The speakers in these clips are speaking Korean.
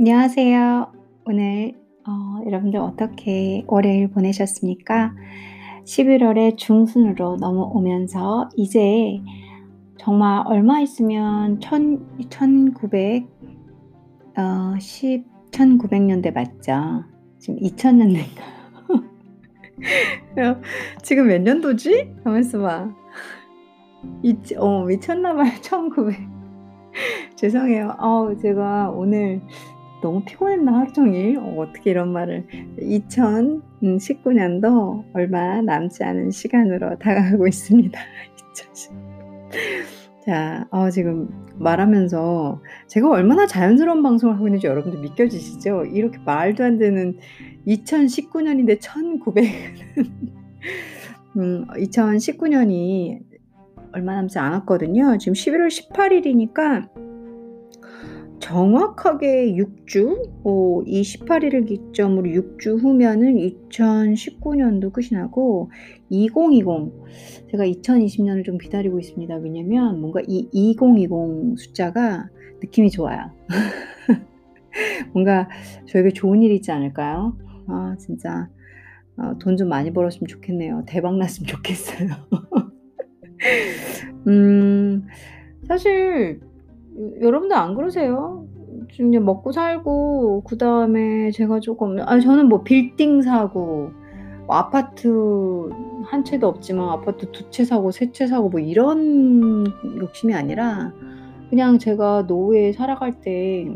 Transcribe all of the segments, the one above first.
안녕하세요. 오늘 어, 여러분들 어떻게 월요일 보내셨습니까? 11월의 중순으로 넘어오면서 이제 정말 얼마 있으면 1900, 어, 10, 1900년대 맞죠? 지금 2000년대인가? 지금 몇 년도지? 가만있어 봐. 이, 어, 미쳤나봐요. 1900. 죄송해요. 어, 제가 오늘 너무 피곤했나 하루 종일 어, 어떻게 이런 말을 2019년도 얼마 남지 않은 시간으로 다가가고 있습니다. 자, 어, 지금 말하면서 제가 얼마나 자연스러운 방송을 하고 있는지 여러분들 믿겨지시죠? 이렇게 말도 안 되는 2019년인데 1900은 음, 2019년이 얼마 남지 않았거든요. 지금 11월 18일이니까 정확하게 6주, 어, 이 18일을 기점으로 6주 후면은 2019년도 끝이 나고 2020, 제가 2020년을 좀 기다리고 있습니다. 왜냐면 뭔가 이 2020 숫자가 느낌이 좋아요. 뭔가 저에게 좋은 일이 있지 않을까요? 아, 진짜 어, 돈좀 많이 벌었으면 좋겠네요. 대박 났으면 좋겠어요. 음, 사실 여러분들 안 그러세요? 좀 먹고 살고 그 다음에 제가 조금 아 저는 뭐 빌딩 사고 뭐 아파트 한 채도 없지만 아파트 두 채 사고 세 채 사고 뭐 이런 욕심이 아니라 그냥 제가 노후에 살아갈 때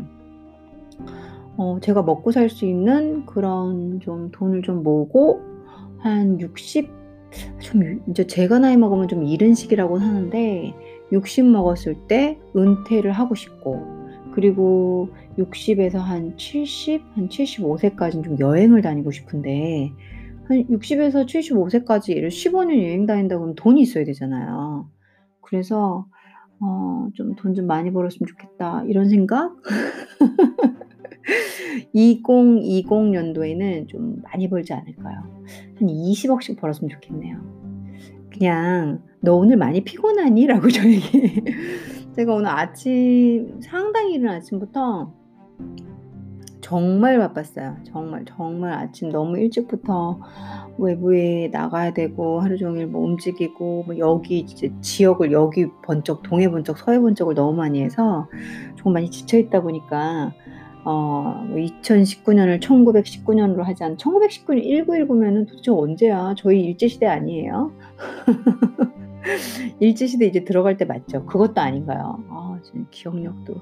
어 제가 먹고 살 수 있는 그런 좀 돈을 좀 모으고 한 60, 좀 이제 제가 나이 먹으면 좀 이른 시기라고 하는데 60 먹었을 때 은퇴를 하고 싶고 그리고 60에서 한 70, 한 75세까지는 좀 여행을 다니고 싶은데 한 60에서 75세까지 예를 15년 여행 다닌다 그러면 돈이 있어야 되잖아요. 그래서 어, 좀 돈 좀 많이 벌었으면 좋겠다 이런 생각? 2020년도에는 좀 많이 벌지 않을까요? 한 20억씩 벌었으면 좋겠네요. 그냥 너 오늘 많이 피곤하니? 라고 저에게 제가 오늘 아침 상당히 이른 아침부터 정말 바빴어요. 정말 정말 아침 너무 일찍부터 외부에 나가야 되고 하루 종일 뭐 움직이고 뭐 여기 이제 지역을 여기 번쩍 동해 번쩍 서해 번쩍을 너무 많이 해서 조금 많이 지쳐 있다 보니까 어, 2019년을 1919년으로 하지 않, 1919년 1919면은 도대체 언제야? 저희 일제시대 아니에요? 일제시대 이제 들어갈 때 맞죠? 그것도 아닌가요? 아, 지금 기억력도.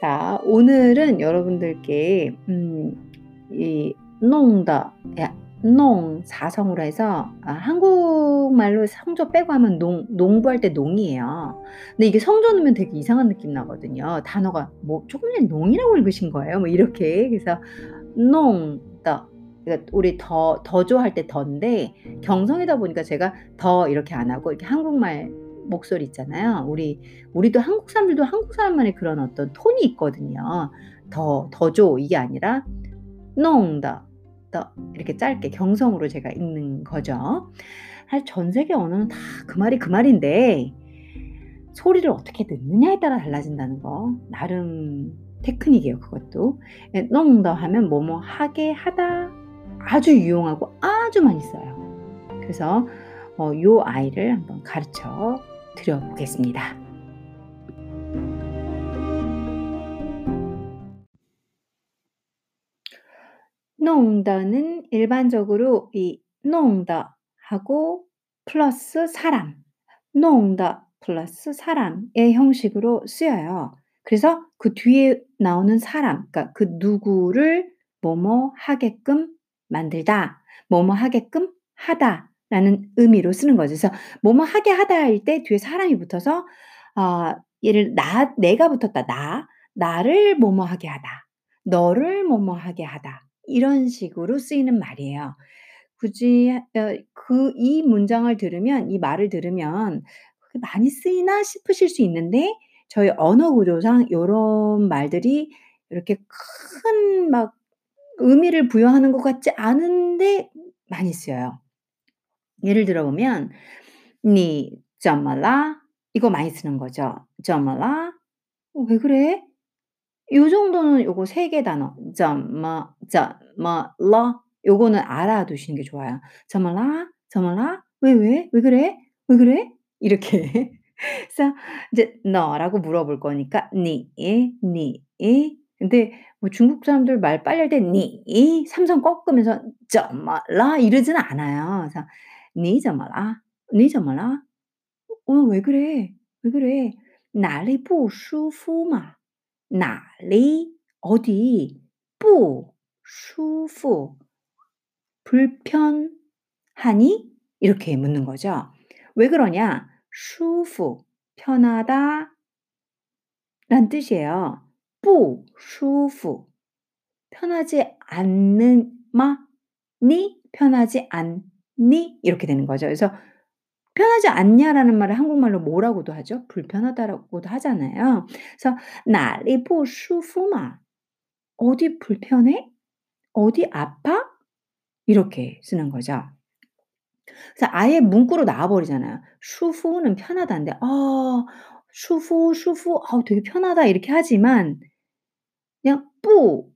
자, 오늘은 여러분들께, 음, 이, 농다, 야, 농, 사성으로 해서, 아, 한국말로 성조 빼고 하면 농, 농부할 때 농이에요. 근데 이게 성조 넣으면 되게 이상한 느낌 나거든요. 단어가 뭐, 조금 전에 농이라고 읽으신 거예요. 뭐, 이렇게. 그래서, 농, 더, 그러니까 우리 더, 더조 할때 더인데, 경성이다 보니까 제가 더 이렇게 안 하고, 이렇게 한국말 목소리 있잖아요. 우리, 우리도 한국 사람들도 한국 사람만의 그런 어떤 톤이 있거든요. 더, 더조, 이게 아니라, 농다, 더 이렇게 짧게 경성으로 제가 읽는 거죠. 사실 전 세계 언어는 다 그 말이 그 말인데 소리를 어떻게 듣느냐에 따라 달라진다는 거. 나름 테크닉이에요 그것도. 농더 하면 뭐뭐 하게 하다 아주 유용하고 아주 많이 써요. 그래서 어, 요 아이를 한번 가르쳐 드려 보겠습니다 농더는 일반적으로 이 농더 하고 플러스 사람, 농더 플러스 사람의 형식으로 쓰여요. 그래서 그 뒤에 나오는 사람, 그러니까 그 누구를 뭐뭐 하게끔 만들다, 뭐뭐 하게끔 하다 라는 의미로 쓰는 거죠. 그래서 뭐뭐 하게 하다일 때 뒤에 사람이 붙어서 어, 예를 나 내가 붙었다 나 나를 뭐뭐 하게 하다, 너를 뭐뭐 하게 하다 이런 식으로 쓰이는 말이에요. 굳이 어, 그 이 문장을 들으면 이 말을 들으면 많이 쓰이나 싶으실 수 있는데 저희 언어 구조상 요런 말들이 이렇게 큰 막 의미를 부여하는 것 같지 않은데 많이 쓰여요. 예를 들어 보면 니 점말라 이거 많이 쓰는 거죠. 점말라 어, 왜 그래? 요 정도는 요거 3개 단어 怎么怎么了 요거는 알아두시는 게 좋아요. 怎么啦?怎么啦? "왜 왜? 왜 그래? 왜 그래?" 이렇게. 그래서 이제 너라고 물어볼 거니까 你,你 근데 뭐 중국 사람들 말 빨리 할 때你 삼성 꺾으면서 怎么了 이러지는 않아요. 그래서 你怎么了?你怎么了? "어 왜 그래? 왜 그래? 哪里不舒服嘛?" 哪里 어디 不舒服 불편하니? 이렇게 묻는 거죠. 왜 그러냐? 舒服 편하다 란 뜻이에요. 不舒服 편하지 않는 마?니 편하지 않니? 이렇게 되는 거죠. 그래서 불편하지 않냐라는 말을 한국말로 뭐라고도 하죠? 불편하다라고도 하잖아요. 그래서 나리 보슈푸마 어디 불편해? 어디 아파? 이렇게 쓰는 거죠. 그래서 아예 문구로 나와버리잖아요. 슈푸는 편하다인데 아 슈푸 슈푸 아 되게 편하다 이렇게 하지만 그냥 뿌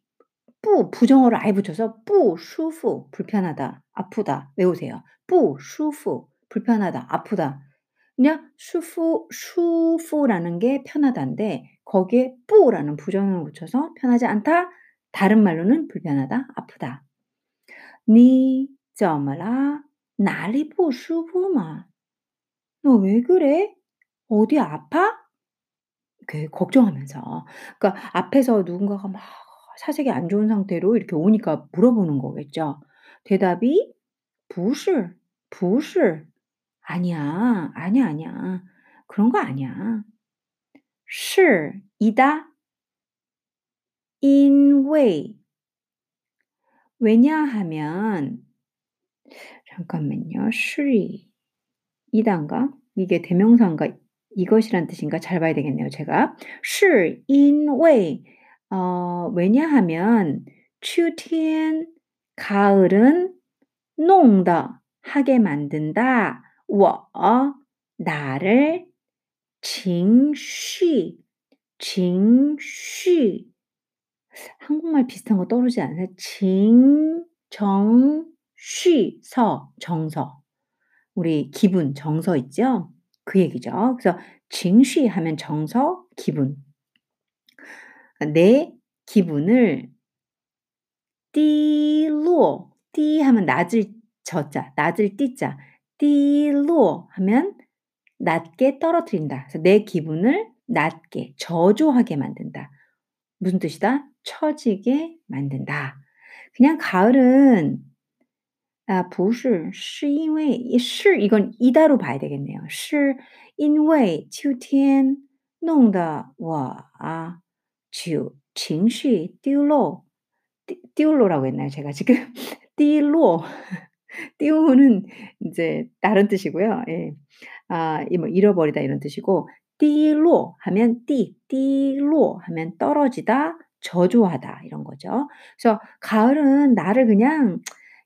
뿌 부정어를 아예 붙여서 뿌 슈푸 불편하다 아프다 외우세요. 뿌 슈푸 불편하다, 아프다. 그냥 舒服, 舒服라는 게 편하다인데 거기에 不라는 부정어를 붙여서 편하지 않다, 다른 말로는 불편하다, 아프다. 你怎么啦?哪里不舒服嘛? "너 왜 그래? 어디 아파?" 그 걱정하면서. 그러니까 앞에서 누군가가 막 사색이 안 좋은 상태로 이렇게 오니까 물어보는 거겠죠. 대답이 不是,不是 아니야. 아니야, 아니야. 그런 거 아니야. 是 이다. 因为 왜냐하면 잠깐만요. 是 이단가? 이게 대명사인가 이것이란 뜻인가 잘 봐야 되겠네요, 제가. 是因为 어 왜냐하면 秋天 가을은 弄的 하게 만든다. 我 나를 情绪 情绪 한국말 비슷한 거 떠오르지 않으세요? 징, 정, 쉬, 서, 정서. 우리 기분, 정서 있죠? 그 얘기죠. 그래서 징쉬 하면 정서, 기분. 내 기분을 띠로, 띠 하면 낮을 저자, 낮을 띠자, 띠로 하면 낮게 떨어뜨린다. 그래서 내 기분을 낮게, 저조하게 만든다. 무슨 뜻이다? 처지게 만든다. 그냥 가을은 아, 不是,是因为,是 이건 이다로 봐야 되겠네요. 是因为秋天弄得我啊就情绪丢落丢丢落라고 했나요? 제가 지금 低落 띄우는 이제 다른 뜻이고요. 예. 아, 이 뭐 잃어버리다 이런 뜻이고 低落 하면 띠, 低落 하면 떨어지다, 저조하다 이런 거죠. 그래서 가을은 나를 그냥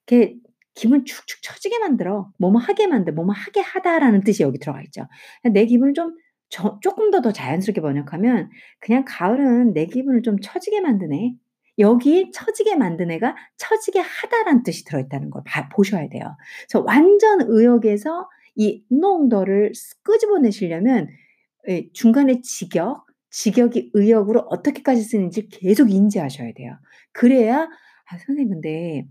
이렇게 기분 축축 처지게 만들어. 뭐뭐 하게 만들, 뭐뭐 하게 하다라는 뜻이 여기 들어가 있죠. 내 기분을 좀 저, 조금 더 더 자연스럽게 번역하면 그냥 가을은 내 기분을 좀 처지게 만드네. 여기에 처지게 만든 애가 처지게 하다란 뜻이 들어있다는 걸 봐, 보셔야 돼요. 그래서 완전 의역에서 이 농도를 끄집어내시려면 예, 중간에 직역, 직역이 의역으로 어떻게까지 쓰는지 계속 인지하셔야 돼요. 그래야 아 선생님 근데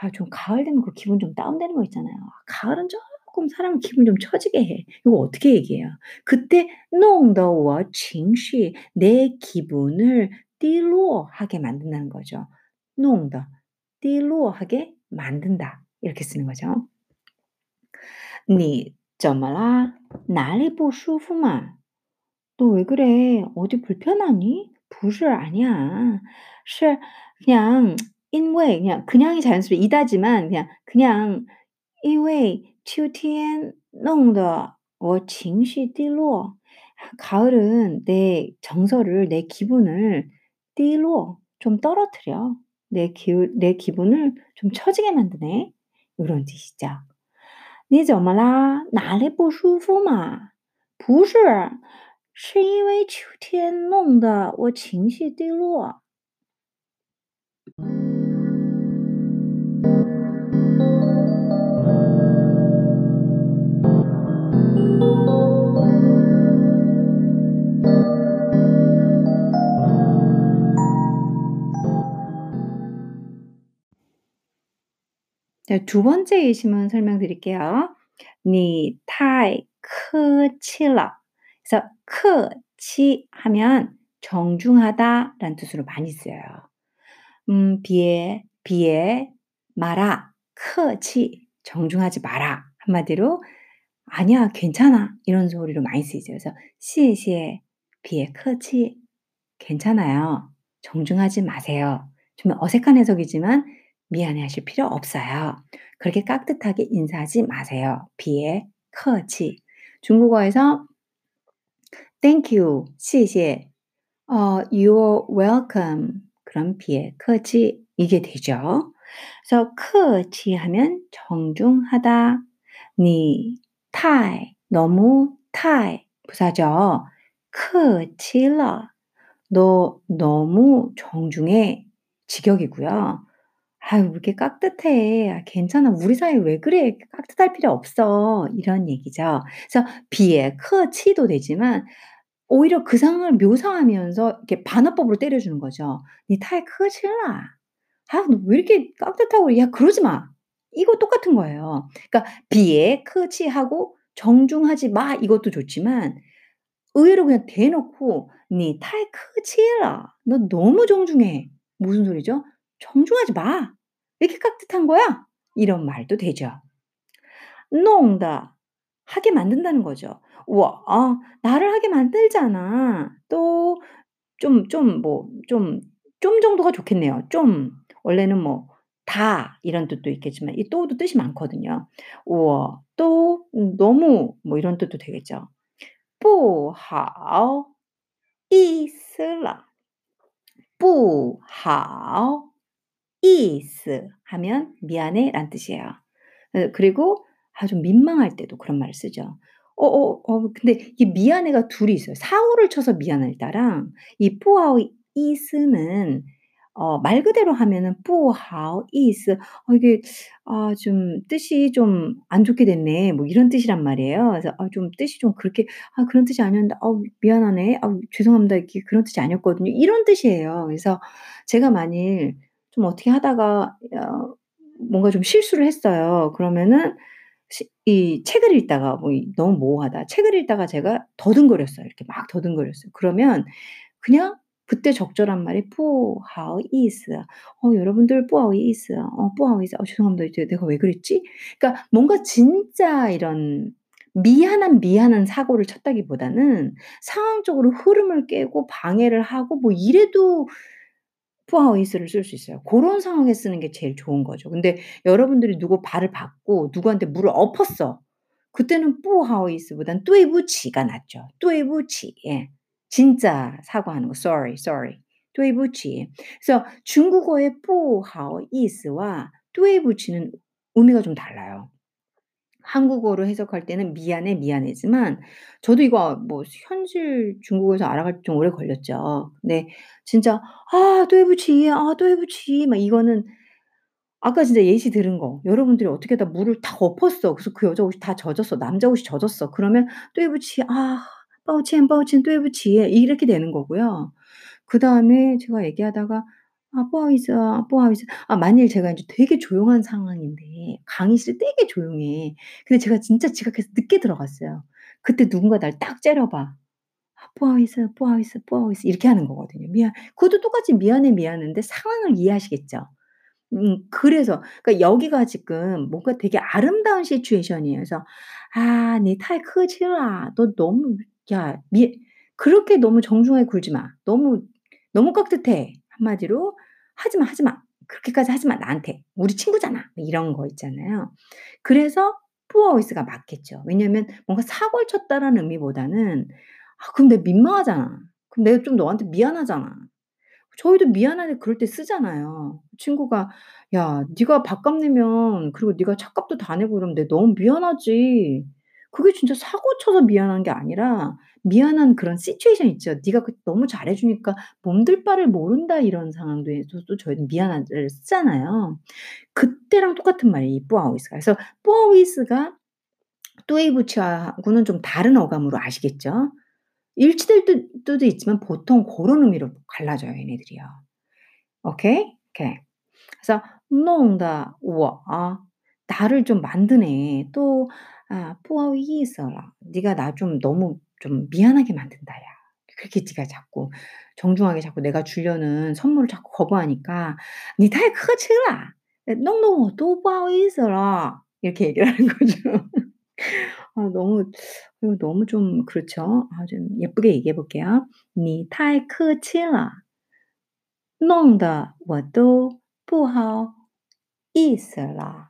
아 좀 가을 되면 그 기분 좀 다운되는 거 있잖아요. 아, 가을은 조금 사람 기분 좀 처지게 해. 이거 어떻게 얘기해요? 그때 농도와 칭시 내 기분을 低落하게 만든다는 거죠. 弄得,低落하게 만든다. 이렇게 쓰는 거죠. 你怎么啦?哪里不舒服嘛? "너 왜 그래? 어디 불편하니?" 不是 아니야. 是 그냥 因为 그냥 그냥이 자연스럽게 이다지만 그냥 그냥 因为秋天弄得我情绪低落. 가을은 내 정서를 내 기분을 低落좀 떨어뜨려. 내 기우 내 기분을 좀 처지게 만드네. 요런 뜻이죠. 你怎么啦?哪里不舒服嘛?不是 是因为秋天弄得我情绪低落。 네, 두 번째 예시문 설명드릴게요. 你太客气了. 그래서 客气 하면 정중하다라는 뜻으로 많이 쓰여요. 음, 비에 비에 마라. 客气 정중하지 마라. 한마디로 아니야, 괜찮아. 이런 소리로 많이 쓰이죠. 그래서 谢谢 비에 客气 괜찮아요. 정중하지 마세요. 좀 어색한 해석이지만 미안해 하실 필요 없어요. 그렇게 깍듯하게 인사하지 마세요. 비에 커치. 중국어에서 Thank you, 谢谢. 어, You're welcome. 그럼 비에 커치 이게 되죠. 그래서 커치 하면 정중하다. 니 타이 너무 타이 부사죠. 客气了 너 너무 정중해 직역이고요. "아유 왜 이렇게 깍듯해. 아 괜찮아. 우리 사이 왜 그래. 깍듯할 필요 없어." 이런 얘기죠. 그래서 别, 客, 气도 되지만 오히려 그 상황을 묘사하면서 이렇게 반어법으로 때려 주는 거죠. "你太客气了. 아 너 왜 이렇게 깍듯하고 야 그러지 마." 이거 똑같은 거예요. 그러니까 别, 客, 气하고 정중하지 마 이것도 좋지만 의외로 그냥 대놓고 "니 타이 크으 치라. 너 너무 정중해." 무슨 소리죠? 정중하지 마. 이렇게 깍듯한 거야? 이런 말도 되죠. 농다. 하게 만든다는 거죠. 우와, 아, 나를 하게 만들잖아. 또, 좀, 좀, 뭐, 좀, 좀 정도가 좋겠네요. 좀. 원래는 뭐, 다. 이런 뜻도 있겠지만, 이 또도 뜻이 많거든요. 우와, 또, 너무. 뭐, 이런 뜻도 되겠죠. 뿌, 하, 이슬라. 뿌, 하, 意思 하면 미안해 란 뜻이에요. 어, 그리고 아, 좀 민망할 때도 그런 말을 쓰죠. 어, 어, 어, 근데 이 미안해가 둘이 있어요. 사오를 쳐서 미안할 따랑 이 뿌아오 이스는 어, 말 그대로 하면은 뿌하오 이스 어, 이게 아, 좀 뜻이 좀 안 좋게 됐네. 뭐 이런 뜻이란 말이에요. 그래서 아, 좀 뜻이 좀 그렇게 아, 그런 뜻이 아니었는데 아, 미안하네. 아, 죄송합니다. 이게 그런 뜻이 아니었거든요. 이런 뜻이에요. 그래서 제가 만일 좀 어떻게 하다가 어, 뭔가 좀 실수를 했어요. 그러면은 시, 이 책을 읽다가 뭐 너무 모호하다. 책을 읽다가 제가 더듬거렸어요. 이렇게 막 더듬거렸어요. 그러면 그냥 그때 적절한 말이 不好意思. 어 여러분들 不好意思. 어 不好意思. 어 죄송합니다. 이제 내가 왜 그랬지? 그러니까 뭔가 진짜 이런 미안한 미안한 사고를 쳤다기보다는 상황적으로 흐름을 깨고 방해를 하고 뭐 이래도 푸아오이스를 쓸 수 있어요. 그런 상황에 쓰는 게 제일 좋은 거죠. 근데 여러분들이 누구 발을 받고 누구한테 물을 엎었어. 그때는 뿌하오이스보단 뚜이부치가 낫죠. 뚜이부치. 예. 진짜 사과하는 거. sorry, sorry. 뚜이부치. 그래서 중국어의 뿌하오이스와 뚜이부치는 의미가 좀 달라요. 한국어로 해석할 때는 미안해, 미안해지만 저도 이거 뭐 현실 중국어에서 알아갈 때 좀 오래 걸렸죠. 근데 진짜 아, 对不起. 아, 对不起. 막 이거는 아까 진짜 예시 들은 거. 여러분들이 어떻게 다 물을 다 엎었어. 그래서 그 여자 옷이 다 젖었어. 남자 옷이 젖었어. 그러면 对不起. 아, 抱歉,抱歉,对不起. 이렇게 되는 거고요. 그다음에 제가 얘기하다가 아, 不好意思, 아, 不好意思. 아, 만일 제가 이제 되게 조용한 상황인데 강의실 되게 조용해. 근데 제가 진짜 지각해서 늦게 들어갔어요. 그때 누군가 날 딱 째려봐. 아, 不好意思,不好意思,不好意思. 이렇게 하는 거거든요. 미안. 그것도 똑같이 미안해, 미안한데 상황을 이해하시겠죠? 음, 그래서 그러니까 여기가 지금 뭔가 되게 아름다운 시츄에이션이에요. 그래서 아, 니太客气了. 너 너무 야, 미 그렇게 너무 정중하게 굴지 마. 너무 너무 깍듯해. 한마디로 하지마 하지마 그렇게까지 하지마 나한테 우리 친구잖아 뭐 이런 거 있잖아요. 그래서 푸어이스가 맞겠죠. 왜냐하면 뭔가 사골 쳤다라는 의미보다는 아 그럼 내가 민망하잖아. 그럼 내가 좀 너한테 미안하잖아. 저희도 미안한데 그럴 때 쓰잖아요. 친구가 야 네가 밥값 내면 그리고 네가 차값도 다 내고 이러면 내가 너무 미안하지. 그게 진짜 사고 쳐서 미안한 게 아니라 미안한 그런 시츄에이션 있죠. 네가 그 너무 잘해 주니까 몸둘 바를 모른다 이런 상황도에서도 저희는 미안한를 쓰잖아요. 그때랑 똑같은 말이에요. 이 뿌아오이스가. 그래서 뿌아오이스가 뚜에이부치하고는 좀 다른 어감으로 아시겠죠? 일치될 때도 있지만 보통 고런 의미로 갈라져요, 얘네들이요. 오케이? 오케이. 그래서 농다 우와 아 나를 좀 만드네. 또 아, 不好意思了. 네가 나 좀 너무 좀 미안하게 만든다, 야. 그렇게 네가 자꾸 정중하게 자꾸 내가 주려는 선물을 자꾸 거부하니까 你太客气了.弄得我都不好意思了. 이렇게 얘기를 하는 거죠. 아 너무 이거 너무 좀 그렇죠. 아 좀 예쁘게 얘기해 볼게요. 你太客气了.弄得我都不好意思了.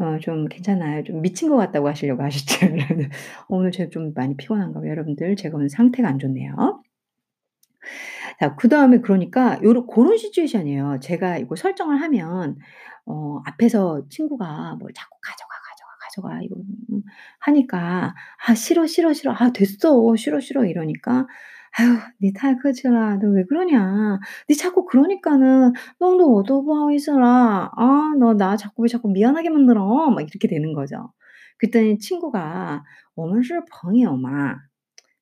어 좀 괜찮아요. 좀 미친 것 같다고 하시려고 하셨죠. 오늘 제가 좀 많이 피곤한가 봐요, 여러분들. 제가 오늘 상태가 안 좋네요. 자 그다음에 그러니까 요런 고런 시츄에이션이에요. 제가 이거 설정을 하면 어 앞에서 친구가 뭘 자꾸 "가져가, 가져가, 가져가." 이거 음 하니까 "아 싫어, 싫어, 싫어. 아 됐어. 싫어, 싫어." 이러니까 " 아유 니太客气了. 너 왜 그러냐. 니 자꾸 그러니까는 弄得我都不好意思了. 아 너 나 자꾸 왜 자꾸 미안하게 만들어." 막 이렇게 되는 거죠. 그랬더니 친구가 我们是朋友嘛.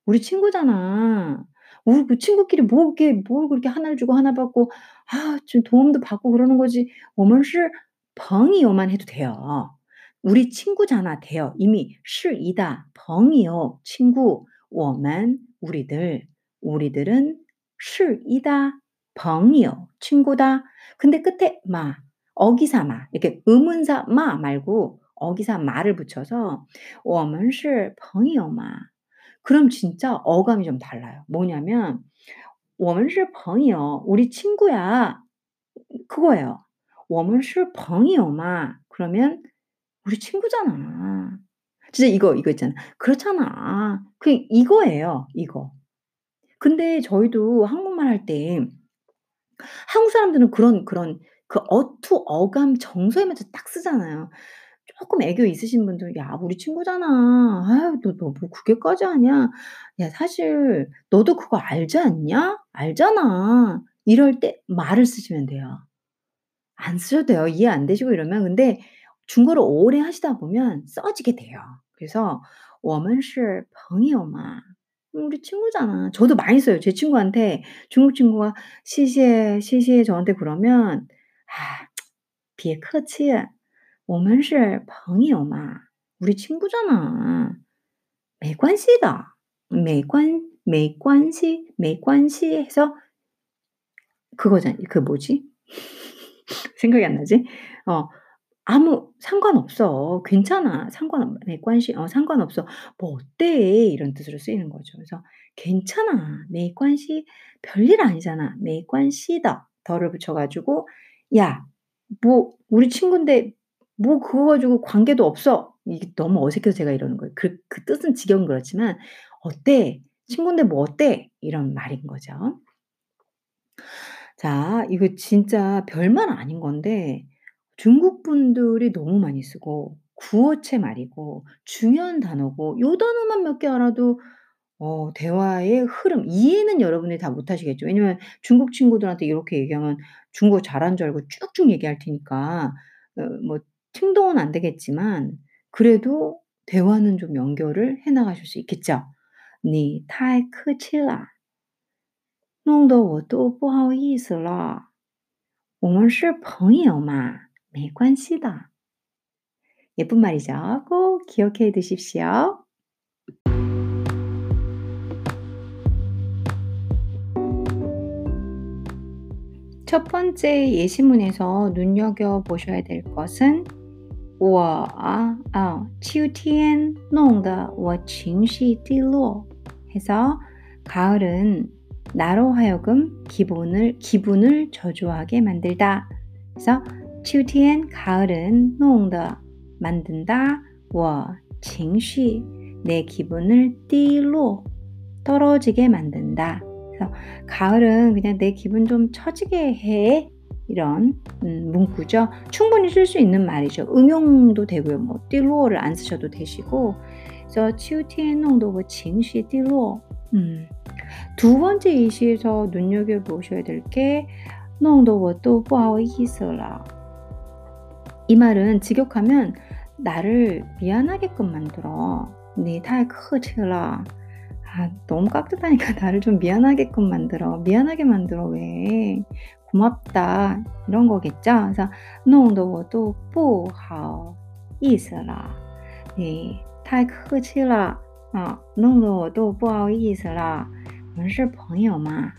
우리 친구잖아. 우리 그 친구끼리 뭐 그렇게 뭘 그렇게 하나를 주고 하나 받고 아 좀 도움도 받고 그러는 거지. 我们是朋友만 해도 돼요. 우리 친구잖아 돼요. 이미 是이다. 朋友 친구. 我们 우리들. 우리들은 是이다. 朋友 친구다. 근데 끝에 마 어기사 마 이렇게 의문사 마 말고 어기사 마를 붙여서 我们是朋友嘛. 그럼 진짜 어감이 좀 달라요. 뭐냐면 我们是朋友 우리 친구야. 그거예요. 我们是朋友嘛. 그러면 우리 친구잖아. 진짜 이거 이거 있잖아. 그렇잖아. 그 이거예요, 이거. 근데 저희도 한국말 할 때 한국 사람들은 그런 그런 그 어투, 어감, 정서에 맞춰 딱 쓰잖아요. 쪼끔 애교 있으신 분들은 "야 우리 친구잖아. 아유 너 너 뭐 그렇게까지 하냐. 야 사실 너도 그거 알지 않냐? 알잖아." 이럴 때 말을 쓰시면 돼요. 안 쓰셔도 돼요. 이해 안 되시고 이러면. 근데 중국어를 오래 하시다 보면 써지게 돼요. 그래서 我们是朋友嘛. 우리 친구잖아. 저도 많이 써요. 제 친구한테 중국 친구가 "谢谢, 谢谢." 저한테 그러면 "아 别客气.我们是朋友嘛. 우리 친구잖아. 没关系的.没关没关系没关系 해서 그거잖아. 그 뭐지? 생각이 안 나지? 어 아무 상관없어. 괜찮아. 상관 내 관심 어 상관없어. 뭐 어때? 이런 뜻으로 쓰이는 거죠. 그래서 괜찮아. 메이 관시 별일 아니잖아. 메이 관시다. 더를 붙여 가지고 야, 뭐 우리 친구인데 뭐 그거 가지고 관계도 없어. 이게 너무 어색해서 제가 이러는 거예요. 그, 그 뜻은 지겨운 그렇지만 어때? 친구인데 뭐 어때? 이런 말인 거죠. 자, 이거 진짜 별말 아닌 건데 중국 분들이 너무 많이 쓰고 구어체 말이고 중요한 단어고 요 단어만 몇 개 알아도 어 대화의 흐름 이해는 여러분이 다 못하시겠죠. 왜냐면 중국 친구들한테 이렇게 얘기하면 중국어 잘하는 줄 알고 쭉쭉 얘기할 테니까 어 뭐听懂은 안 되겠지만 그래도 대화는 좀 연결을 해 나가실 수 있겠죠. 你太客气了.弄得我都不好意思了.我们是朋友嘛. 没关系的. 예쁜 말이죠. 꼭 기억해 두십시오. 첫 번째 예시문에서 눈여겨 보셔야 될 것은 我啊啊 秋天 弄得我情绪低落 해서 가을은 나로 하여금 기분을 기분을 저조하게 만들다. 그래서 秋天 가을은 弄的 만든다. 我情绪내 기분을 低落 떨어지게 만든다. 그래서 가을은 그냥 내 기분 좀 처지게 해. 이런 음, 문구죠. 충분히 쓸 수 있는 말이죠. 응용도 되고요. 뭐 띠로를 안 쓰셔도 되시고. 그래서 秋天弄得我情绪低落. 음. 두 번째 이시에서 눈여겨 보셔야 될 게弄得我都不好意思了. 이 말은 직역하면 나를 미안하게끔 만들어. 네, 타이 크치라. 아, 너무 깍듯하니까 나를 좀 미안하게끔 만들어. 미안하게 만들어, 왜? 고맙다. 이런 거겠죠? 그래서, 弄得我都不好意思了. 네, 太客气了啊，弄得我都不好意思了。我们是朋友嘛。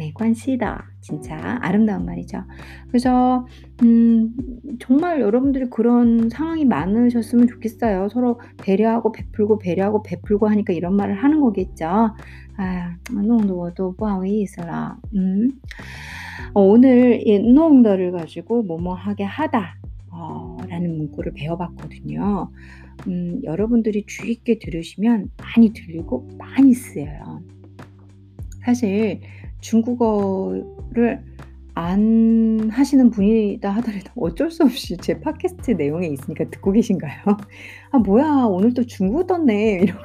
매관시다. 진짜 아름다운 말이죠. 그래서 음, 정말 여러분들이 그런 상황이 많으셨으면 좋겠어요. 서로 배려하고 베풀고 배려하고 베풀고 하니까 이런 말을 하는 거겠죠. 아, 농도도 뿌아위 있어라. 음. 어, 오늘 농도를 가지고 뭐뭐하게 하다라는 문구를 배워봤거든요. 음, 여러분들이 주의 있게 들으시면 많이 들리고 많이 쓰여요. 사실 중국어를 안 하시는 분이다 하더라도 어쩔 수 없이 제 팟캐스트 내용에 있으니까 듣고 계신가요? 아 뭐야 오늘 또 중국어 떴네 이러고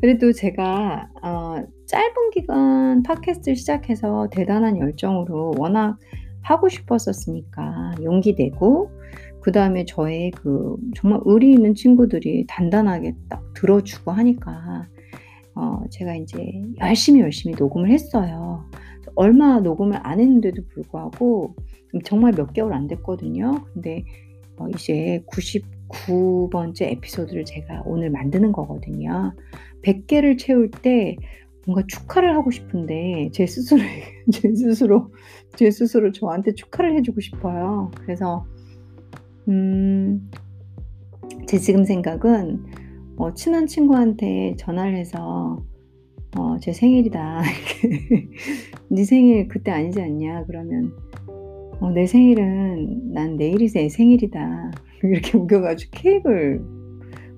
그래도 제가 어, 짧은 기간 팟캐스트를 시작해서 대단한 열정으로 워낙 하고 싶었었으니까 용기 내고 그 다음에 저의 그 정말 의리 있는 친구들이 단단하게 딱 들어주고 하니까 어, 제가 이제 열심히 열심히 녹음을 했어요. 얼마 녹음을 안 했는데도 불구하고 정말 몇 개월 안 됐거든요. 근데 어, 이제 99번째 에피소드를 제가 오늘 만드는 거거든요. 100개를 채울 때 뭔가 축하를 하고 싶은데 제 스스로 제 스스로 제 스스로 저한테 축하를 해주고 싶어요. 그래서 음, 제 지금 생각은 어, 친한 친구한테 전화를 해서 어, 제 생일이다. 네 생일 그때 아니지 않냐? 그러면 어, 내 생일은 난 내일이 내 생일이다. 이렇게 우겨가지고 케이크를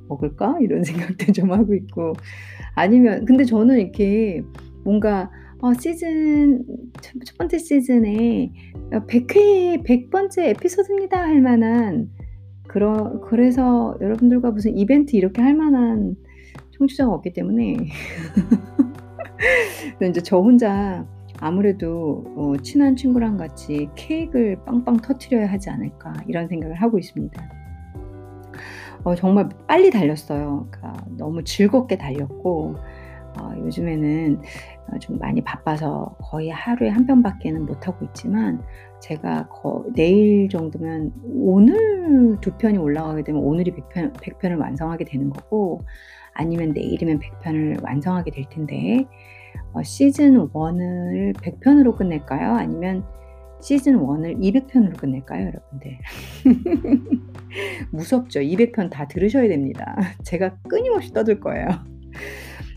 먹을까? 이런 생각도 좀 하고 있고 아니면 근데 저는 이렇게 뭔가 어, 시즌 첫, 첫 번째 시즌에 100회 100번째 에피소드입니다 할 만한 그러, 그래서 여러분들과 무슨 이벤트 이렇게 할 만한 청취자가 없기 때문에 이제 저 혼자 아무래도 어, 친한 친구랑 같이 케이크를 빵빵 터트려야 하지 않을까 이런 생각을 하고 있습니다. 어, 정말 빨리 달렸어요. 그러니까 너무 즐겁게 달렸고 어, 요즘에는 어, 좀 많이 바빠서 거의 하루에 한 편밖에는 못 하고 있지만 제가 거, 내일 정도면 오늘 두 편이 올라가게 되면 오늘이 100편, 100편을 완성하게 되는 거고 아니면 내일이면 100편을 완성하게 될 텐데 어, 시즌 1을 100편으로 끝낼까요? 아니면 시즌 1을 200편으로 끝낼까요, 여러분들? 무섭죠? 200편 다 들으셔야 됩니다. 제가 끊임없이 떠들 거예요.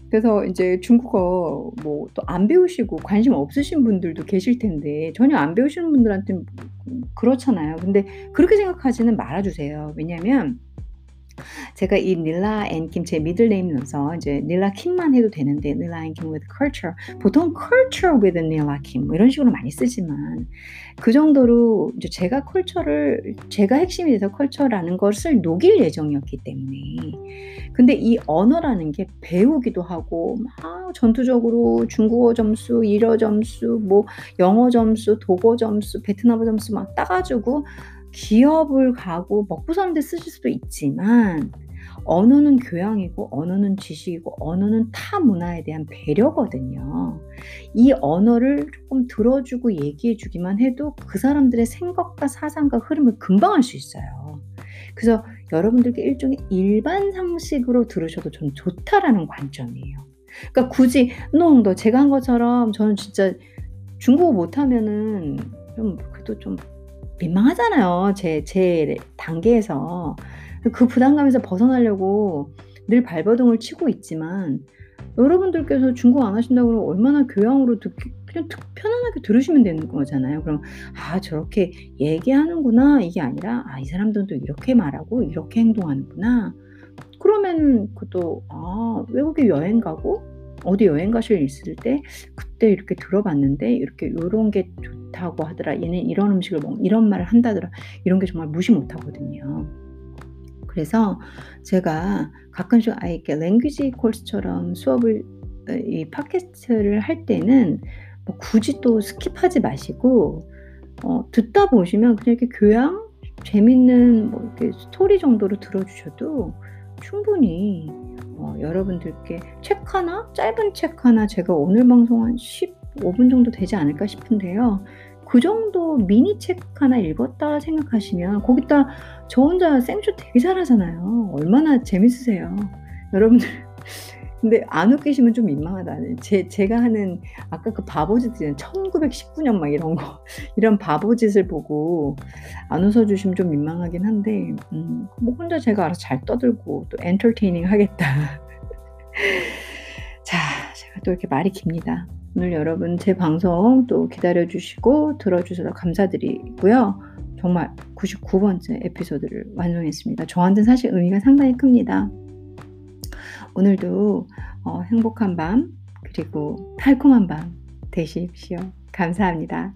그래서 이제 중국어 뭐 또 안 배우시고 관심 없으신 분들도 계실 텐데 전혀 안 배우시는 분들한테는 그렇잖아요. 근데 그렇게 생각하지는 말아 주세요. 왜냐면 제가 이 닐라 앤킴 제 middle name 넣어서 이제 닐라 킴만 해도 되는데 닐라 앤킴 with culture. 보통 culture with 닐라 킴 뭐 이런 식으로 많이 쓰지만 그 정도로 이제 제가 컬처를 제가 핵심이 돼서 컬처라는 것을 녹일 예정이었기 때문에. 근데 이 언어라는 게 배우기도 하고 막 전투적으로 중국어 점수, 일어 점수, 뭐 영어 점수, 독어 점수, 베트남어 점수 막 따가지고 기업을 가고 먹고 사는데 쓰실 수도 있지만 언어는 교양이고 언어는 지식이고 언어는 타 문화에 대한 배려거든요. 이 언어를 조금 들어주고 얘기해 주기만 해도 그 사람들의 생각과 사상과 흐름을 금방 알 수 있어요. 그래서 여러분들께 일종의 일반 상식으로 들으셔도 전 좋다라는 관점이에요. 그러니까 굳이 농도 제가 한 것처럼 저는 진짜 중국어 못하면은 좀 그래도 좀 민망하잖아요. 제, 제 단계에서. 그 부담감에서 벗어나려고 늘 발버둥을 치고 있지만 여러분들께서 중국 안 하신다고 그러면 얼마나 교양으로 듣기, 그냥 편안하게 들으시면 되는 거잖아요. 그럼 아 저렇게 얘기하는구나 이게 아니라 아 이 사람들은 또 이렇게 말하고 이렇게 행동하는구나. 그러면 그것도 아 외국에 여행 가고 어디 여행 가실 일 있을 때 그때 이렇게 들어봤는데 이렇게 요런 게 좋다고 하더라. 얘는 이런 음식을 먹 이런 말을 한다더라. 이런 게 정말 무시 못 하거든요. 그래서 제가 가끔씩 아예 이렇게 language course처럼 수업을 어, 이 팟캐스트를 할 때는 뭐 굳이 또 skip하지 마시고 어, 듣다 보시면 그냥 이렇게 교양 재밌는 뭐 이렇게 스토리 정도로 들어주셔도 충분히 어, 여러분들께 책 하나 짧은 책 하나 제가 오늘 방송 한 15분 정도 되지 않을까 싶은데요. 그 정도 미니 책 하나 읽었다 생각하시면 거기다 저 혼자 생쇼 되게 잘하잖아요. 얼마나 재밌으세요. 여러분들 근데 안 웃기시면 좀 민망하다. 제, 제가 하는 아까 그 바보짓 1919년 막 이런 거 이런 바보짓을 보고 안 웃어주시면 좀 민망하긴 한데 음, 뭐 혼자 제가 알아서 잘 떠들고 또 엔터테이닝 하겠다. 자, 제가 또 이렇게 말이 깁니다. 오늘 여러분 제 방송 또 기다려주시고 들어주셔서 감사드리고요. 정말 99번째 에피소드를 완성했습니다. 저한테는 사실 의미가 상당히 큽니다. 오늘도 어, 행복한 밤 그리고 달콤한 밤 되십시오. 감사합니다.